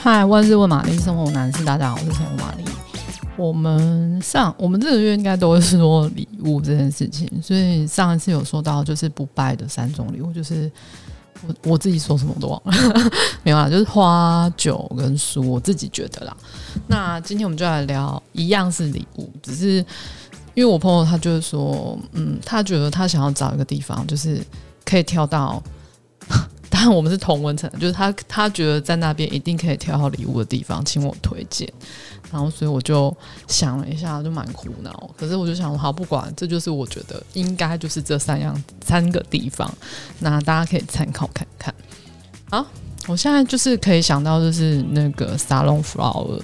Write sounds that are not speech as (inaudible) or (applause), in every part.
嗨，万事问玛丽，生活男士，大家好，我是生活玛丽。我们上我们这个月应该都会说礼物这件事情，所以上一次有说到就是不败的三种礼物，就是我我自己说什么都忘了，(laughs) 没有啦，就是花、酒跟书，我自己觉得啦。那今天我们就来聊一样是礼物，只是因为我朋友他就是说，嗯，他觉得他想要找一个地方，就是可以挑到。我们是同温层，就是他他觉得在那边一定可以挑好礼物的地方，请我推荐。然后所以我就想了一下，就蛮苦恼。可是我就想，好不管，这就是我觉得应该就是这三样三个地方，那大家可以参考看看。好，我现在就是可以想到就是那个 Salon Flower，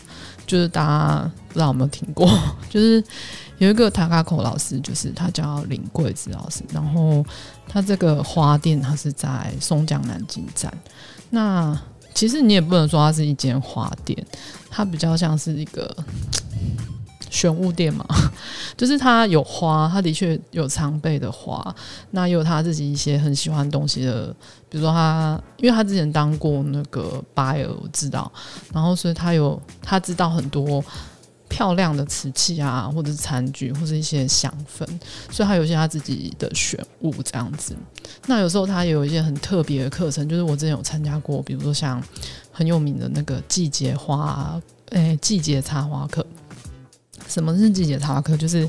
就是大家不知道有没有听过，就是。有一个塔卡口老师，就是他叫林贵子老师，然后他这个花店，他是在松江南京站。那其实你也不能说它是一间花店，它比较像是一个玄物店嘛，(laughs) 就是他有花，他的确有常备的花，那也有他自己一些很喜欢东西的，比如说他，因为他之前当过那个 buyer，我知道，然后所以他有他知道很多。漂亮的瓷器啊，或者是餐具，或者一些香氛，所以他有一些他自己的选物这样子。那有时候他也有一些很特别的课程，就是我之前有参加过，比如说像很有名的那个季节花，诶、季节插花课。什么是季节插花课？就是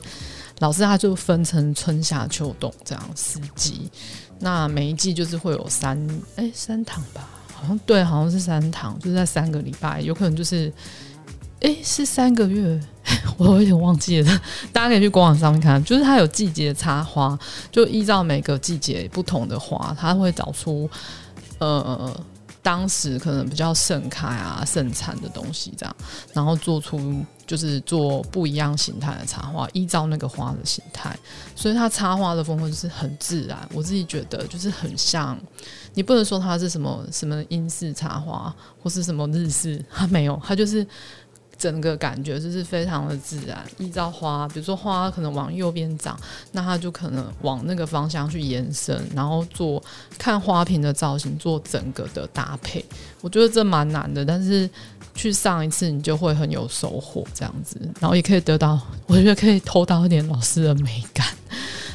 老师他就分成春夏秋冬这样四季，那每一季就是会有三诶、三堂吧，好像对，好像是三堂，就是在三个礼拜，有可能就是。诶，是三个月，(laughs) 我有点忘记了。(laughs) 大家可以去官网上面看，就是它有季节插花，就依照每个季节不同的花，它会找出呃当时可能比较盛开啊、盛产的东西，这样，然后做出就是做不一样形态的插花，依照那个花的形态，所以它插花的风格就是很自然。我自己觉得就是很像，你不能说它是什么什么英式插花或是什么日式，它没有，它就是。整个感觉就是非常的自然，依照花，比如说花可能往右边长，那它就可能往那个方向去延伸，然后做看花瓶的造型，做整个的搭配。我觉得这蛮难的，但是去上一次你就会很有收获，这样子，然后也可以得到，我觉得可以偷到一点老师的美感。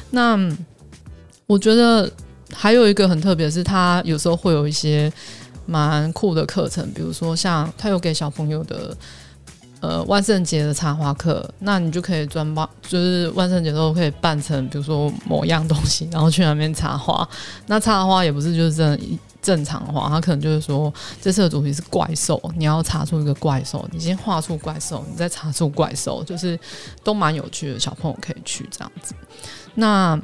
那我觉得还有一个很特别是，他有时候会有一些蛮酷的课程，比如说像他有给小朋友的。呃，万圣节的插花课，那你就可以专办，就是万圣节都可以扮成，比如说某样东西，然后去那边插花。那插花也不是就是正正常花，他可能就是说，这次的主题是怪兽，你要插出一个怪兽，你先画出怪兽，你再插出怪兽，就是都蛮有趣的，小朋友可以去这样子。那。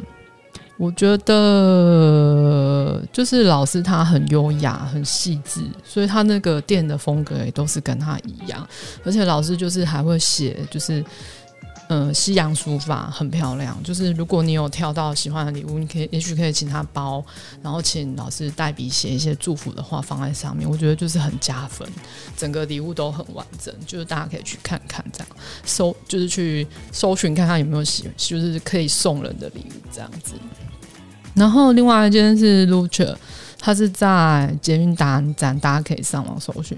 我觉得就是老师他很优雅、很细致，所以他那个店的风格也都是跟他一样。而且老师就是还会写，就是嗯，西洋书法很漂亮。就是如果你有挑到喜欢的礼物，你可以也许可以请他包，然后请老师代笔写一些祝福的话放在上面。我觉得就是很加分，整个礼物都很完整。就是大家可以去看看，这样搜就是去搜寻看看有没有喜，就是可以送人的礼物这样子。然后另外一间是 Luce，它是在捷运大安站，大家可以上网搜寻，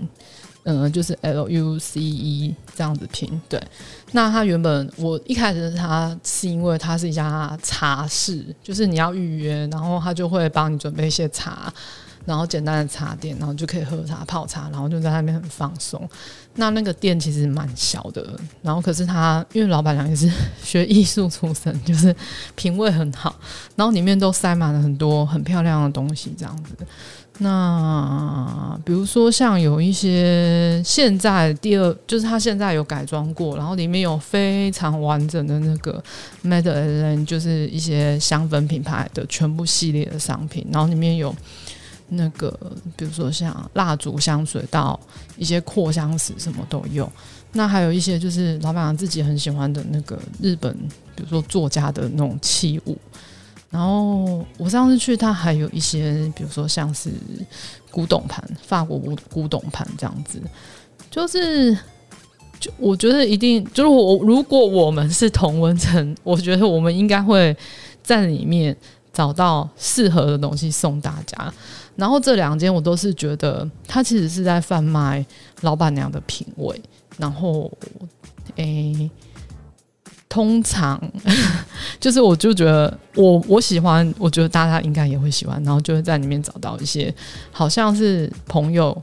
嗯，就是 L U C E 这样子拼。对，那它原本我一开始它是因为它是一家茶室，就是你要预约，然后他就会帮你准备一些茶。然后简单的茶店，然后就可以喝茶泡茶，然后就在那边很放松。那那个店其实蛮小的，然后可是他因为老板娘也是学艺术出身，就是品味很好，然后里面都塞满了很多很漂亮的东西，这样子。那比如说像有一些现在第二，就是他现在有改装过，然后里面有非常完整的那个 Made in，就是一些香氛品牌的全部系列的商品，然后里面有。那个，比如说像蜡烛、香水到一些扩香石，什么都有。那还有一些就是老板娘自己很喜欢的那个日本，比如说作家的那种器物。然后我上次去，他还有一些，比如说像是古董盘，法国古古董盘这样子。就是，就我觉得一定就是我，如果我们是同温层，我觉得我们应该会在里面。找到适合的东西送大家。然后这两间我都是觉得，它其实是在贩卖老板娘的品味。然后，诶，通常 (laughs) 就是我就觉得我我喜欢，我觉得大家应该也会喜欢，然后就会在里面找到一些好像是朋友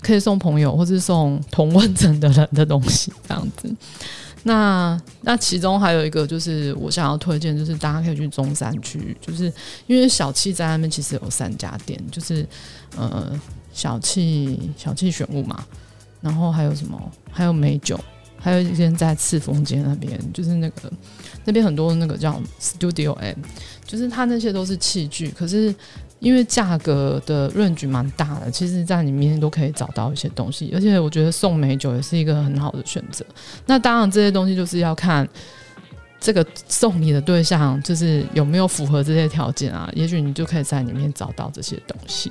可以送朋友，或是送同温层的人的东西这样子。(laughs) 那那其中还有一个就是我想要推荐，就是大家可以去中山区，就是因为小气在那边其实有三家店，就是呃小气小气选物嘛，然后还有什么，还有美酒，还有一间在赤峰街那边，就是那个那边很多那个叫 Studio M，就是它那些都是器具，可是。因为价格的润局蛮大的，其实在里面都可以找到一些东西，而且我觉得送美酒也是一个很好的选择。那当然这些东西就是要看这个送你的对象就是有没有符合这些条件啊，也许你就可以在里面找到这些东西。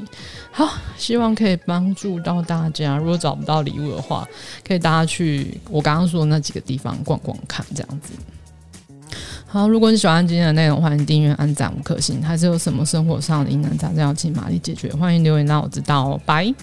好，希望可以帮助到大家。如果找不到礼物的话，可以大家去我刚刚说的那几个地方逛逛看，这样子。好，如果你喜欢今天的内容，欢迎订阅、按赞、五颗星。还是有什么生活上的疑难杂症要请玛丽解决，欢迎留言让我知道哦。拜。